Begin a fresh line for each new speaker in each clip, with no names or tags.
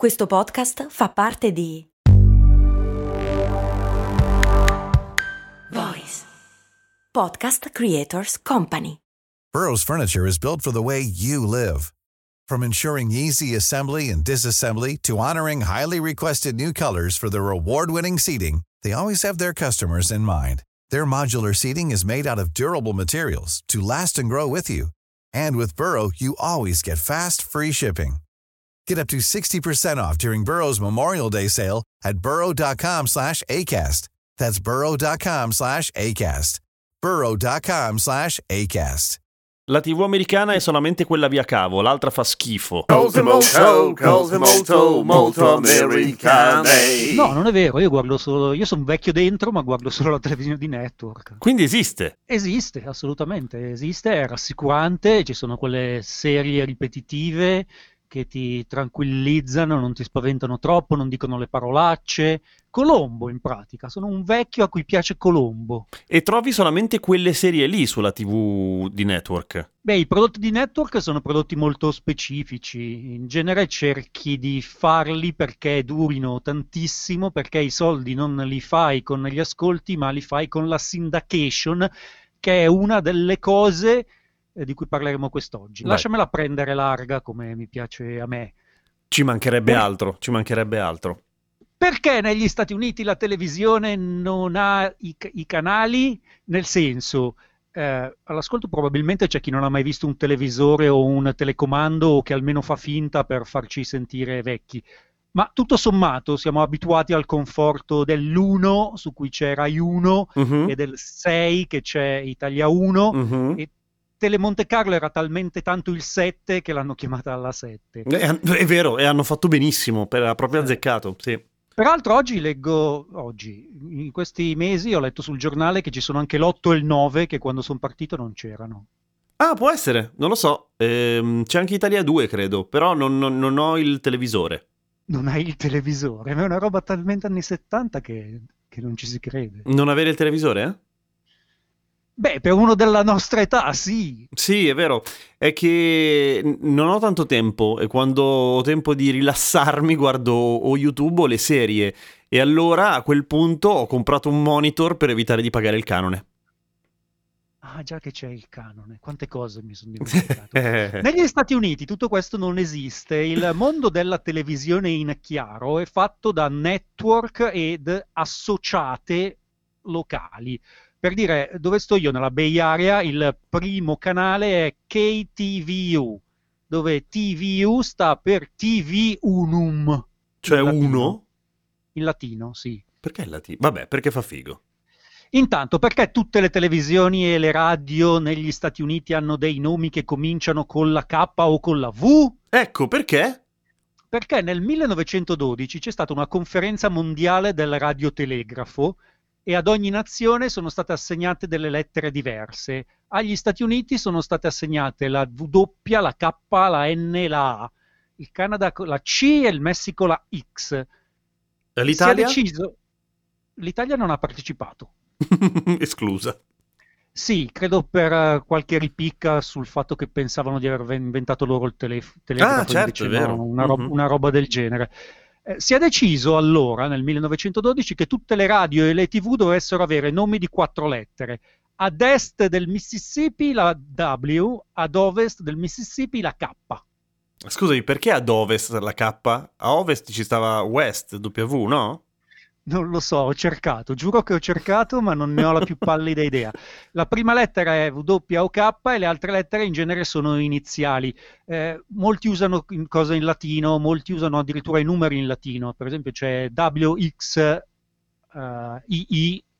Questo podcast fa parte di Voice Podcast Creators Company.
Burrow's furniture is built for the way you live. From ensuring easy assembly and disassembly to honoring highly requested new colors for their award-winning seating, they always have their customers in mind. Their modular seating is made out of durable materials to last and grow with you. And with Burrow, you always get fast, free shipping. Get up to 60% off during Burrow's Memorial Day sale at burrow.com slash ACAST. That's burrow.com slash ACAST. burrow.com slash ACAST.
La TV americana è solamente quella via cavo, l'altra fa schifo.
Molto americane.
No, non è vero, io guardo solo, io sono vecchio dentro, ma guardo solo la televisione di network.
Quindi esiste.
Esiste, assolutamente, esiste, è rassicurante, ci sono quelle serie ripetitive che ti tranquillizzano, non ti spaventano troppo, non dicono le parolacce. Colombo, in pratica, sono un vecchio a cui piace Colombo.
E trovi solamente quelle serie lì sulla TV di network.
Beh, i prodotti di network sono prodotti molto specifici, in genere cerchi di farli perché durino tantissimo, perché i soldi non li fai con gli ascolti, ma li fai con la syndication, che è una delle cose eh, di cui parleremo quest'oggi.
Vai.
Lasciamela prendere larga come mi piace a me.
Ci mancherebbe
Eh.
altro, ci mancherebbe altro.
Perché negli Stati Uniti la televisione non ha i, i canali? Nel senso, eh, all'ascolto probabilmente c'è chi non ha mai visto un televisore o un telecomando o che almeno fa finta per farci sentire vecchi. Ma tutto sommato siamo abituati al conforto dell'1 su cui c'è Rai 1
Mhm,
e del 6 che c'è Italia 1
mhm.
e Telemonte Carlo era talmente tanto il 7 che l'hanno chiamata alla 7.
Eh, È vero, e hanno fatto benissimo, per- ha proprio
Sì.
azzeccato, sì.
Peraltro oggi leggo, oggi, in questi mesi ho letto sul giornale che ci sono anche l'8 e il 9 che quando sono partito non c'erano.
Ah, può essere, non lo so. Ehm, c'è anche Italia 2, credo, però non, non- non ho il televisore.
Non hai il televisore, ma è una roba talmente anni 70 che, che non ci si crede.
Non avere il televisore, eh?
Beh, per uno della nostra età, sì.
Sì, è vero. È che non ho tanto tempo e quando ho tempo di rilassarmi guardo o YouTube o le serie. E allora a quel punto ho comprato un monitor per evitare di pagare il canone.
Ah, già che c'è il canone, quante cose mi sono dimenticato. Negli Stati Uniti tutto questo non esiste. Il mondo della televisione in chiaro è fatto da network ed associate locali. Per dire, dove sto io, nella Bay Area, il primo canale è KTVU, dove TVU sta per TV Unum.
Cioè
in
uno?
In latino, sì.
Perché il latino? Vabbè, perché fa figo.
Intanto, perché tutte le televisioni e le radio negli Stati Uniti hanno dei nomi che cominciano con la K o con la V?
Ecco, perché?
Perché nel 1912 c'è stata una conferenza mondiale del radiotelegrafo e ad ogni nazione sono state assegnate delle lettere diverse. Agli Stati Uniti sono state assegnate la W, la K, la N e la A. Il Canada la C e il Messico la X.
L'Italia?
Si è deciso... L'Italia non ha partecipato.
Esclusa.
Sì, credo per eh, qualche ripicca sul fatto che pensavano di aver inventato loro il telef- telegrafo,
Ah, certo,
invece no, una, rob-
Mhm.
una roba del genere. Eh, si è deciso allora, nel 1912, che tutte le radio e le tv dovessero avere nomi di quattro lettere. Ad est del Mississippi la W, ad ovest del Mississippi la K.
Scusami, perché ad ovest la K? A ovest ci stava West, W, no?
Non lo so, ho cercato, giuro che ho cercato, ma non ne ho la più pallida idea. La prima lettera è W o K e le altre lettere in genere sono iniziali. Eh, molti usano cose in latino, molti usano addirittura i numeri in latino. Per esempio c'è WXII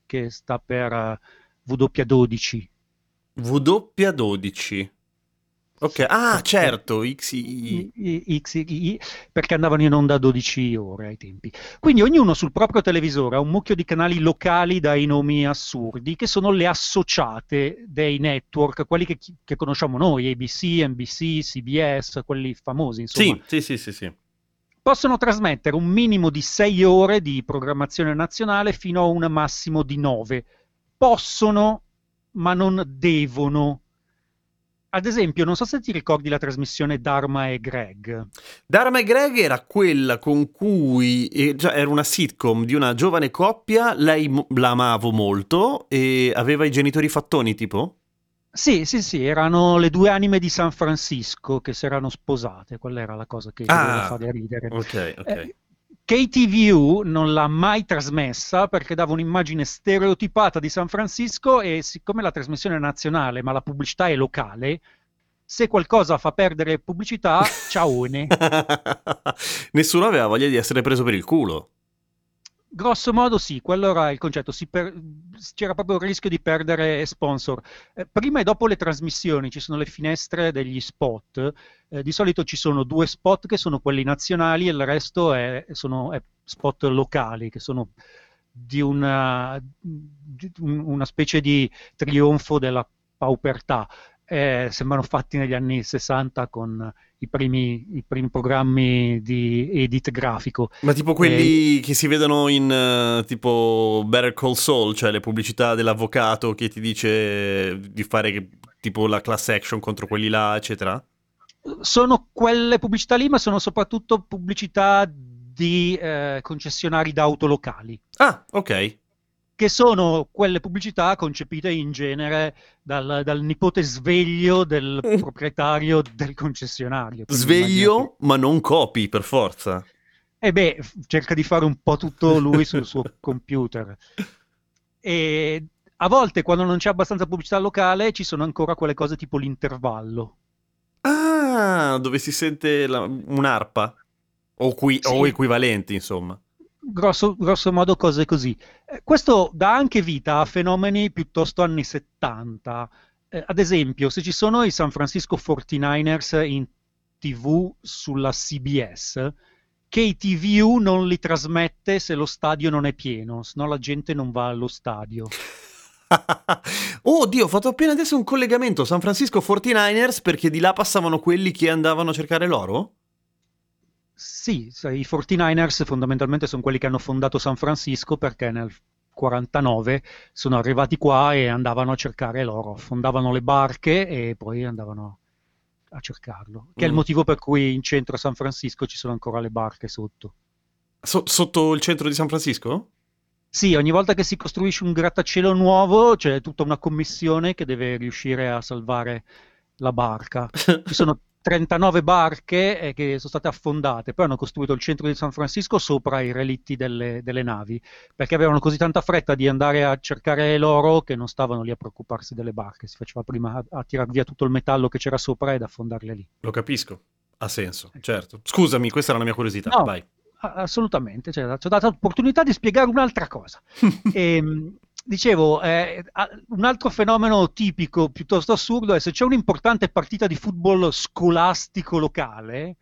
che sta per eh, W12.
W12. Ok, ah, certo, XI.
XII, perché andavano in onda a 12 ore ai tempi. Quindi ognuno sul proprio televisore ha un mucchio di canali locali dai nomi assurdi, che sono le associate dei network, quelli che, che conosciamo noi, ABC, NBC, CBS, quelli famosi, insomma.
Sì, sì, sì, sì, sì.
Possono trasmettere un minimo di 6 ore di programmazione nazionale fino a un massimo di 9. Possono, ma non devono. Ad esempio, non so se ti ricordi la trasmissione Dharma e Greg.
Dharma e Greg era quella con cui eh, era una sitcom di una giovane coppia, lei mo- la amavo molto e aveva i genitori fattoni tipo?
Sì, sì, sì, erano le due anime di San Francisco che si erano sposate, quella era la cosa che
Ah.
doveva fare ridere.
Ok, ok.
Eh, KTVU non l'ha mai trasmessa perché dava un'immagine stereotipata di San Francisco e siccome la trasmissione è nazionale ma la pubblicità è locale, se qualcosa fa perdere pubblicità, ciaone.
Nessuno aveva voglia di essere preso per il culo.
Grosso modo sì, quello era il concetto, per- c'era proprio il rischio di perdere sponsor. Eh, prima e dopo le trasmissioni ci sono le finestre degli spot, Eh, di solito ci sono due spot che sono quelli nazionali e il resto è, sono è spot locali, che sono di una, di un- una specie di trionfo della paupertà. Eh, sembrano fatti negli anni 60 con i primi, i primi programmi di edit grafico.
Ma tipo quelli che si vedono in eh, tipo Better Call Saul, cioè le pubblicità dell'avvocato che ti dice di fare tipo la class action contro quelli là, eccetera?
sono quelle pubblicità lì, ma sono soprattutto pubblicità di eh, concessionari d'auto locali,
Ah, ok.
Che sono quelle pubblicità concepite in genere dal, dal nipote sveglio del proprietario del concessionario.
Sveglio, ma non copi per forza.
E beh, f- cerca di fare un po' tutto lui sul suo computer. E a volte, quando non c'è abbastanza pubblicità locale, ci sono ancora quelle cose tipo l'intervallo.
Ah, dove si sente la- un'arpa o, qui-
Sì.
o equivalenti, insomma.
Grosso, grosso modo cose così. Eh, questo dà anche vita a fenomeni piuttosto anni 70. Eh, ad esempio, se ci sono i San Francisco 49ers in TV sulla CBS, KTVU non li trasmette se lo stadio non è pieno, se no la gente non va allo stadio.
oh Dio, ho fatto appena adesso un collegamento San Francisco 49ers perché di là passavano quelli che andavano a cercare l'oro?
Sì, i 49ers fondamentalmente sono quelli che hanno fondato San Francisco perché nel 49 sono arrivati qua e andavano a cercare l'oro, fondavano le barche e poi andavano a cercarlo, che è il
Mm.
motivo per cui in centro a San Francisco ci sono ancora le barche sotto.
So- sotto il centro di San Francisco?
Sì, ogni volta che si costruisce un grattacielo nuovo c'è tutta una commissione che deve riuscire a salvare la barca. Ci sono 39 barche eh, che sono state affondate, poi hanno costruito il centro di San Francisco sopra i relitti delle, delle navi, perché avevano così tanta fretta di andare a cercare l'oro che non stavano lì a preoccuparsi delle barche, si faceva prima a, a tirar via tutto il metallo che c'era sopra ed affondarle lì.
Lo capisco, ha senso, certo. Scusami, questa era la mia curiosità,
No.
vai.
Assolutamente, cioè, ci ho dato l'opportunità di spiegare un'altra cosa. Ehm, dicevo, eh, un altro fenomeno tipico piuttosto assurdo è se c'è un'importante partita di football scolastico locale,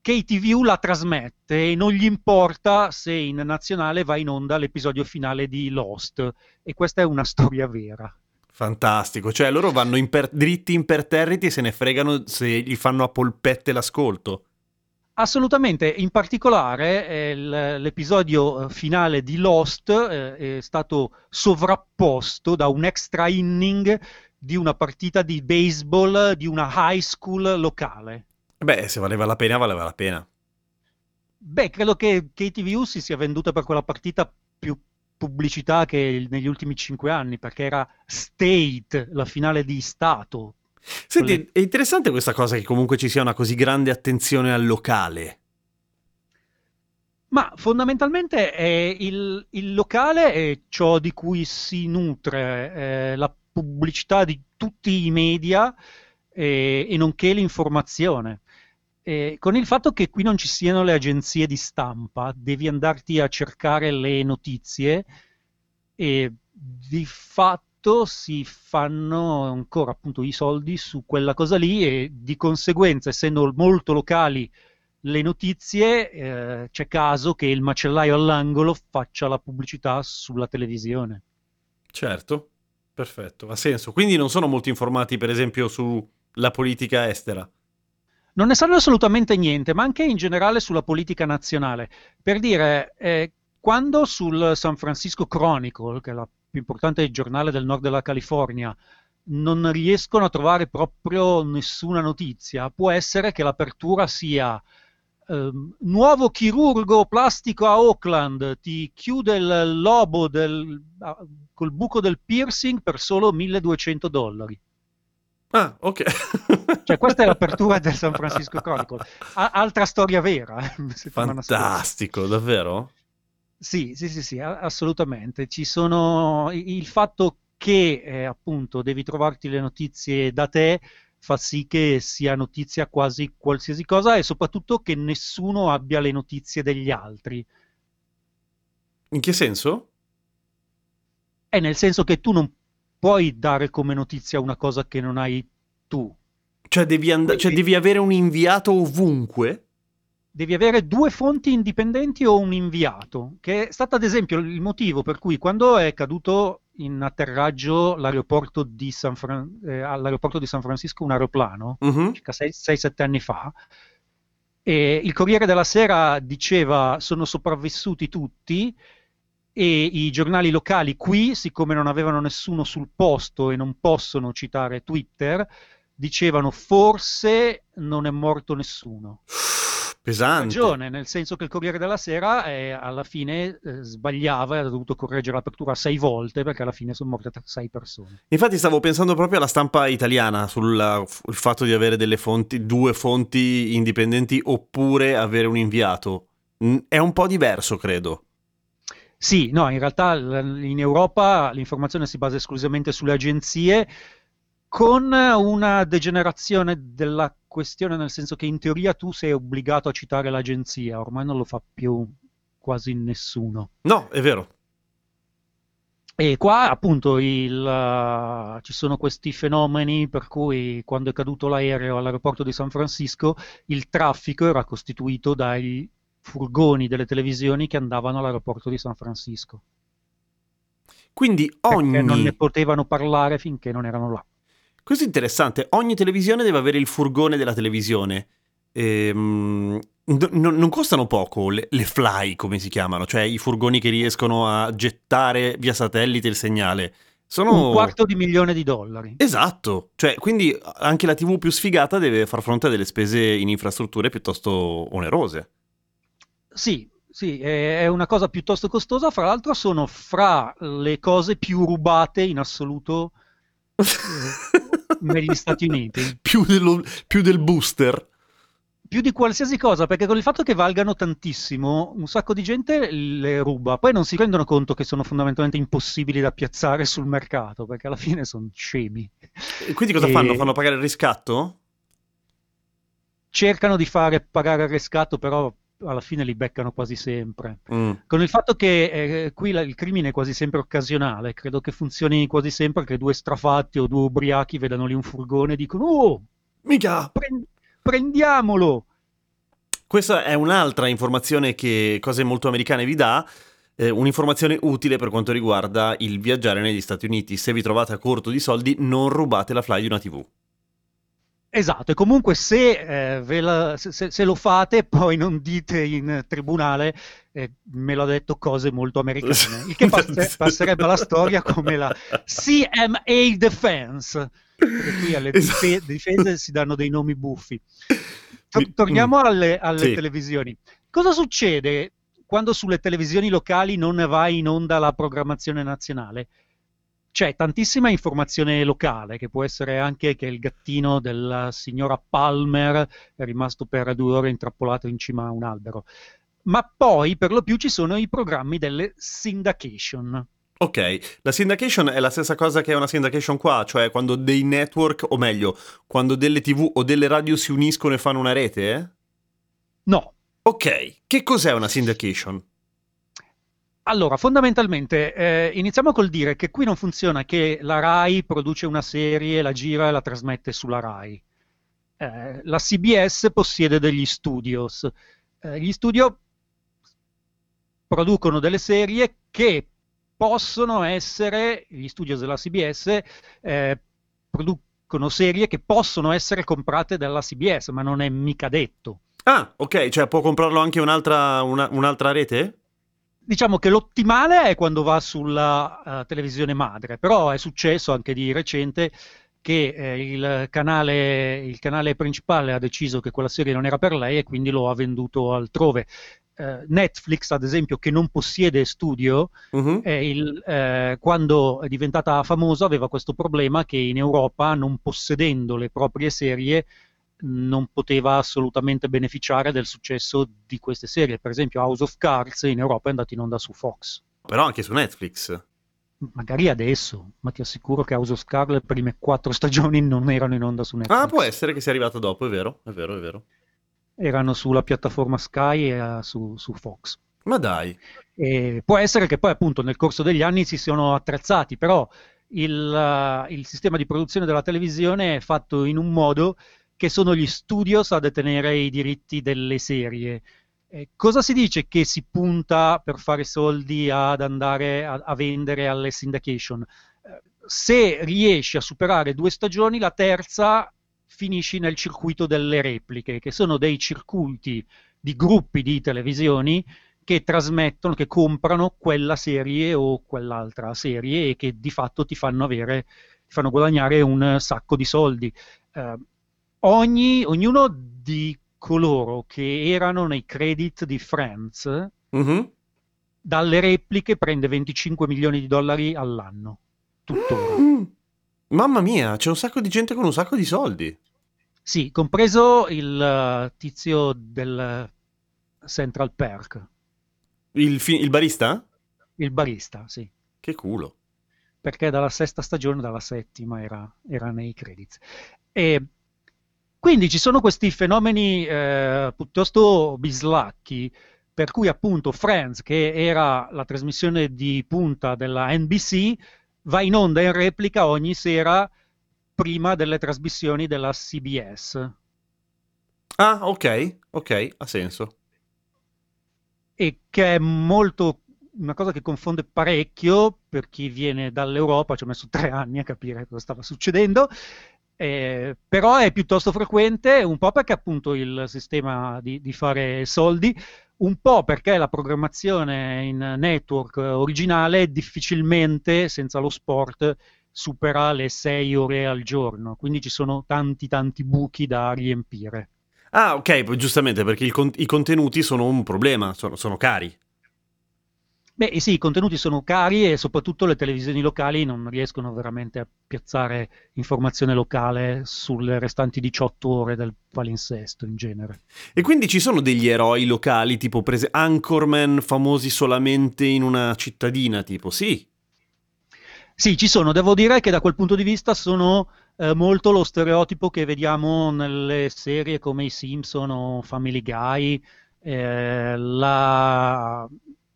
KTVU la trasmette e non gli importa se in nazionale va in onda l'episodio finale di Lost. E questa è una storia vera.
Fantastico, cioè loro vanno imper- dritti imperterriti e se ne fregano se gli fanno a polpette l'ascolto.
Assolutamente, in particolare eh, l'episodio eh, finale di Lost eh, è stato sovrapposto da un extra inning di una partita di baseball di una high school locale.
Beh, se valeva la pena, valeva la pena.
Beh, credo che KTVU si sia venduta per quella partita più pubblicità che negli ultimi cinque anni, perché era State, la finale di Stato.
Senti,
Quelle-
è interessante questa cosa che comunque ci sia una così grande attenzione al locale.
Ma fondamentalmente è il, il locale è ciò di cui si nutre eh, la pubblicità di tutti i media eh, e nonché l'informazione. Eh, con il fatto che qui non ci siano le agenzie di stampa, devi andarti a cercare le notizie e di fatto si fanno ancora appunto i soldi su quella cosa lì e di conseguenza, essendo molto locali le notizie, eh, c'è caso che il macellaio all'angolo faccia la pubblicità sulla televisione.
Certo, perfetto, ha senso. Quindi non sono molto informati, per esempio, sulla politica estera.
Non ne sanno assolutamente niente, ma anche in generale sulla politica nazionale. Per dire, eh, quando sul San Francisco Chronicle, che è la più importante giornale del nord della California, non riescono a trovare proprio nessuna notizia. Può essere che l'apertura sia ehm, nuovo chirurgo plastico a Auckland, ti chiude il lobo del, col buco del piercing per solo 1200 dollari.
Ah, ok.
cioè, questa è l'apertura del San Francisco Chronicle. A- altra storia vera. eh,
Fantastico, davvero?
Sì, sì, sì, sì, assolutamente. Ci sono il fatto che eh, appunto devi trovarti le notizie da te fa sì che sia notizia quasi qualsiasi cosa e soprattutto che nessuno abbia le notizie degli altri.
In che senso?
È nel senso che tu non puoi dare come notizia una cosa che non hai tu.
Cioè devi, and- cioè devi avere un inviato ovunque?
Devi avere due fonti indipendenti o un inviato, che è stato ad esempio il motivo per cui quando è caduto in atterraggio l'aeroporto di San, Fran- eh, all'aeroporto di San Francisco un aeroplano, uh-huh. circa 6-7 anni fa, e il Corriere della Sera diceva sono sopravvissuti tutti e i giornali locali qui, siccome non avevano nessuno sul posto e non possono citare Twitter, dicevano forse non è morto nessuno.
Pesante.
ragione, nel senso che il Corriere della Sera eh, alla fine eh, sbagliava e ha dovuto correggere l'apertura sei volte perché alla fine sono morte sei persone.
Infatti stavo pensando proprio alla stampa italiana sul fatto di avere delle fonti, due fonti indipendenti oppure avere un inviato. È un po' diverso, credo.
Sì, no, in realtà in Europa l'informazione si basa esclusivamente sulle agenzie con una degenerazione della questione, nel senso che in teoria tu sei obbligato a citare l'agenzia, ormai non lo fa più quasi nessuno.
No, è vero.
E qua appunto il, uh, ci sono questi fenomeni per cui quando è caduto l'aereo all'aeroporto di San Francisco il traffico era costituito dai furgoni delle televisioni che andavano all'aeroporto di San Francisco.
Quindi ogni...
Perché non ne potevano parlare finché non erano là.
Questo è interessante, ogni televisione deve avere il furgone della televisione. Ehm, n- non costano poco le, le, fly, come si chiamano, cioè i furgoni che riescono a gettare via satellite il segnale. Sono...
Un quarto di milione di dollari.
Esatto, cioè quindi anche la TV più sfigata deve far fronte a delle spese in infrastrutture piuttosto onerose.
Sì, sì, è una cosa piuttosto costosa, fra l'altro sono fra le cose più rubate in assoluto negli Stati Uniti.
Più, dello, più del booster
più di qualsiasi cosa, perché con il fatto che valgano tantissimo, un sacco di gente le ruba, poi non si rendono conto che sono fondamentalmente impossibili da piazzare sul mercato, perché alla fine sono scemi.
E quindi cosa e... fanno? Fanno pagare il riscatto?
Cercano di fare pagare il riscatto, però alla fine li beccano quasi sempre. Mm. Con il fatto che eh, qui la, il crimine è quasi sempre occasionale, credo che funzioni quasi sempre che due strafatti o due ubriachi vedano lì un furgone e dicono Oh,
mica!
Pre- prendiamolo!
Questa è un'altra informazione che Cose Molto Americane vi dà. Eh, un'informazione utile per quanto riguarda il viaggiare negli Stati Uniti. Se vi trovate a corto di soldi, non rubate la fly di una TV.
Esatto, e comunque se, eh, la, se, se, lo fate poi non dite in tribunale eh, me l'ha detto cose molto americane, il che passe, passerebbe alla storia come la CMA Defense, perché qui alle esatto. dif- difese si danno dei nomi buffi. Tor- torniamo mm. alle, alle sì. televisioni. Cosa succede quando sulle televisioni locali non va in onda la programmazione nazionale? C'è tantissima informazione locale, che può essere anche che il gattino della signora Palmer è rimasto per due ore intrappolato in cima a un albero. Ma poi per lo più ci sono i programmi delle syndication.
Ok, la syndication è la stessa cosa che è una syndication qua, cioè quando dei network, o meglio, quando delle tv o delle radio si uniscono e fanno una rete? Eh?
No.
Ok, che cos'è una syndication?
Allora, fondamentalmente, eh, iniziamo col dire che qui non funziona che la RAI produce una serie, la gira e la trasmette sulla RAI. Eh, la CBS possiede degli studios. Eh, gli studio producono delle serie che possono essere, gli studios della CBS eh, producono serie che possono essere comprate dalla CBS, ma non è mica detto.
Ah, ok, cioè può comprarlo anche un'altra, una, un'altra rete?
Diciamo che l'ottimale è quando va sulla uh, televisione madre, però è successo anche di recente che eh, il, canale, il, canale, principale ha deciso che quella serie non era per lei e quindi lo ha venduto altrove. Uh, Netflix, ad esempio, che non possiede studio, uh-huh. il, eh, quando è diventata famosa aveva questo problema che in Europa, non possedendo le proprie serie, non poteva assolutamente beneficiare del successo di queste serie. Per esempio, House of Cards in Europa è andato in onda su Fox.
Però anche su Netflix.
Magari adesso, ma ti assicuro che House of Cards le prime quattro stagioni non erano in onda su Netflix.
Ah, può essere che sia arrivata dopo, è vero, è vero, è vero.
Erano sulla piattaforma Sky e uh, su, su, Fox.
Ma dai.
E può essere che poi appunto nel corso degli anni si siano attrezzati, però il, uh, il sistema di produzione della televisione è fatto in un modo che sono gli studios a detenere i diritti delle serie. Eh, cosa si dice che si punta per fare soldi ad andare a, a vendere alle syndication? Eh, se riesci a superare due stagioni, la terza finisci nel circuito delle repliche, che sono dei circuiti di gruppi di televisioni che trasmettono, che comprano quella serie o quell'altra serie e che di fatto ti fanno avere, ti fanno guadagnare un sacco di soldi. Eh, ogni, ognuno di coloro che erano nei credit di Friends, mm-hmm. dalle repliche prende 25 milioni di dollari all'anno, tuttora. Mm.
Mamma mia, c'è un sacco di gente con un sacco di soldi.
Sì, compreso il uh, tizio del Central Perk.
Il, fi- il barista?
Il barista, sì.
Che culo.
Perché dalla sesta stagione, dalla settima, era, era nei credits. E quindi ci sono questi fenomeni eh, piuttosto bislacchi, per cui appunto Friends, che era la trasmissione di punta della NBC, va in onda in replica ogni sera prima delle trasmissioni della CBS.
Ah, ok, ok, ha senso.
E che è molto una cosa che confonde parecchio per chi viene dall'Europa, ci ho messo tre anni a capire cosa stava succedendo, eh, però è piuttosto frequente, un po' perché appunto il sistema di, di, fare soldi, un po' perché la programmazione in network originale difficilmente, senza lo sport, supera le 6 ore al giorno, quindi ci sono tanti tanti buchi da riempire.
Ah, ok, giustamente perché con- i contenuti sono un problema, sono, sono cari.
Beh sì, i contenuti sono cari e soprattutto le televisioni locali non riescono veramente a piazzare informazione locale sulle restanti 18 ore del palinsesto in genere.
E quindi ci sono degli eroi locali tipo prese Anchorman famosi solamente in una cittadina, tipo sì?
Sì, ci sono. Devo dire che da quel punto di vista sono eh, molto lo stereotipo che vediamo nelle serie come i Simpson o Family Guy. Eh, la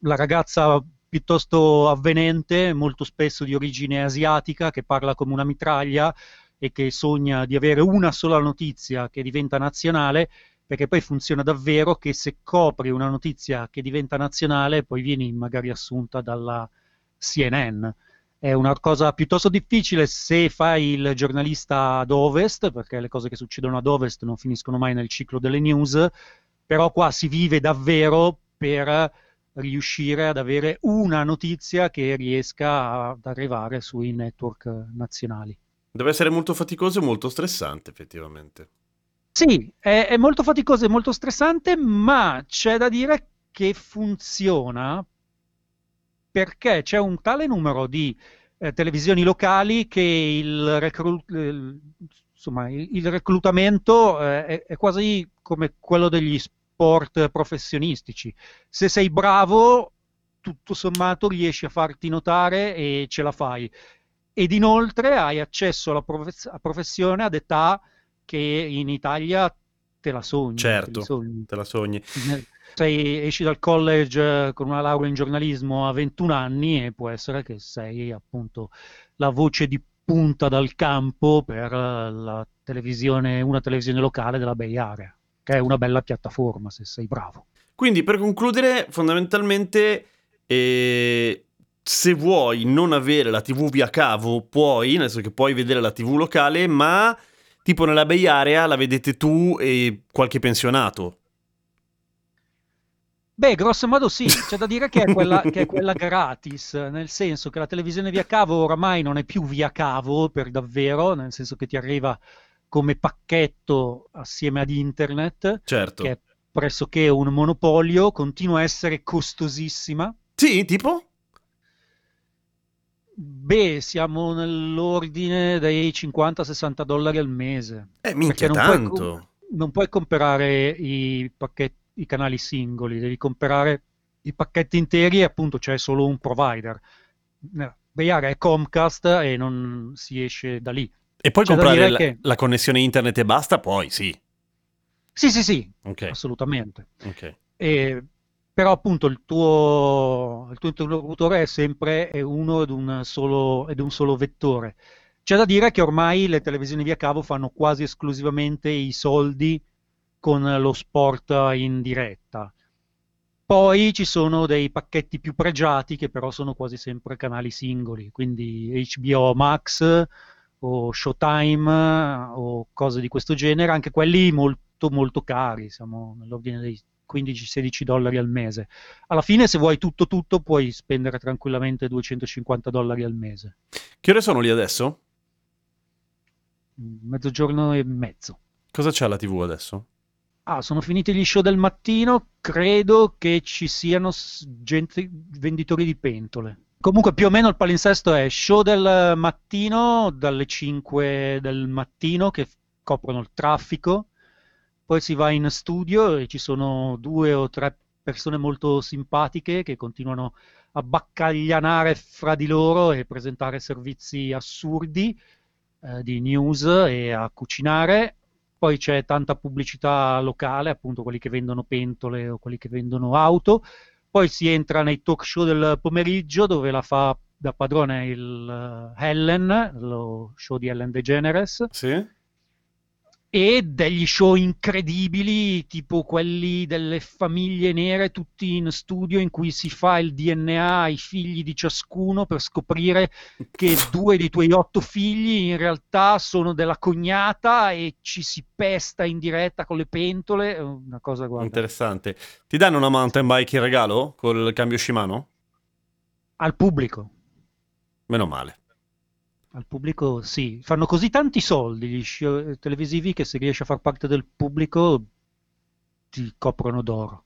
la ragazza piuttosto avvenente, molto spesso di origine asiatica, che parla come una mitraglia e che sogna di avere una sola notizia che diventa nazionale, perché poi funziona davvero che se copri una notizia che diventa nazionale, poi vieni magari assunta dalla CNN. È una cosa piuttosto difficile se fai il giornalista ad ovest, perché le cose che succedono ad ovest non finiscono mai nel ciclo delle news, però qua si vive davvero per riuscire ad avere una notizia che riesca ad arrivare sui network nazionali.
Deve essere molto faticoso e molto stressante, effettivamente.
Sì, è, è molto faticoso e molto stressante, ma c'è da dire che funziona perché c'è un tale numero di eh, televisioni locali che il, reclu- insomma, il, il reclutamento eh, è, è, quasi come quello degli sport sport professionistici. Se sei bravo, tutto sommato riesci a farti notare e ce la fai. Ed inoltre hai accesso alla prof- professione ad età che in Italia te la sogni.
Certo, te, sogni. te la sogni.
Sei, esci dal college con una laurea in giornalismo a 21 anni e può essere che sei appunto la voce di punta dal campo per la televisione, una televisione locale della Bay Area che è una bella piattaforma se sei bravo.
Quindi per concludere, fondamentalmente, eh, se vuoi non avere la TV via cavo, puoi, nel senso che puoi vedere la TV locale, ma tipo nella Bay Area la vedete tu e qualche pensionato.
Beh, grosso modo sì, c'è da dire che è, quella, che è quella gratis, nel senso che la televisione via cavo oramai non è più via cavo per davvero, nel senso che ti arriva come pacchetto assieme ad internet,
Certo.
che è pressoché un monopolio, continua a essere costosissima.
Sì, tipo?
Beh, siamo nell'ordine dei 50-60 dollari al mese.
Eh, minchia,
non puoi
tanto.
com- non puoi comprare i pacchetti, i canali singoli, devi comprare i pacchetti interi e appunto c'è solo un provider. Eh, Beyar è Comcast e non si esce da lì.
E poi
C'è
comprare la,
che-
la connessione internet e basta, poi sì.
Sì, sì, sì,
Ok,
assolutamente.
ok.
E- però appunto il tuo, il tuo interlocutore è sempre uno ed un solo, ed un solo vettore. C'è da dire che ormai le televisioni via cavo fanno quasi esclusivamente i soldi con lo sport in diretta. Poi ci sono dei pacchetti più pregiati che però sono quasi sempre canali singoli, quindi HBO Max o Showtime o cose di questo genere, anche quelli molto molto cari, siamo nell'ordine dei 15-16 dollari al mese. Alla fine se vuoi tutto tutto puoi spendere tranquillamente 250 dollari al mese,
Che ore sono lì adesso?
mezzogiorno e mezzo.
Cosa c'è alla TV adesso?
Ah, sono finiti gli show del mattino, credo che ci siano gente, venditori di pentole. Comunque più o meno il palinsesto è show del mattino, dalle 5 del mattino che coprono il traffico, poi si va in studio e ci sono due o tre persone molto simpatiche che continuano a baccaglianare fra di loro e presentare servizi assurdi eh, di news e a cucinare. Poi c'è tanta pubblicità locale, appunto quelli che vendono pentole o quelli che vendono auto. Poi si entra nei talk show del pomeriggio dove la fa da padrone il eh, Ellen, lo show di Ellen DeGeneres,
Sì?
E degli show incredibili, tipo quelli delle famiglie nere, tutti in studio in cui si fa il DNA ai figli di ciascuno per scoprire che due dei tuoi otto figli in realtà sono della cognata e ci si pesta in diretta con le pentole. Una cosa, guarda,
Interessante. Ti danno una mountain bike in regalo col cambio Shimano?
al pubblico.
Meno male.
Al pubblico sì, fanno così tanti soldi gli show televisivi che se riesci a far parte del pubblico ti coprono d'oro.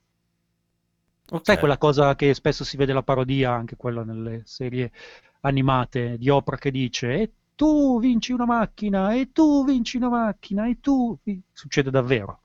Ok.
Sai quella cosa che spesso si vede la parodia, anche quella nelle serie animate di Oprah che dice e tu vinci una macchina, e tu vinci una macchina, e tu... vi-" Succede davvero.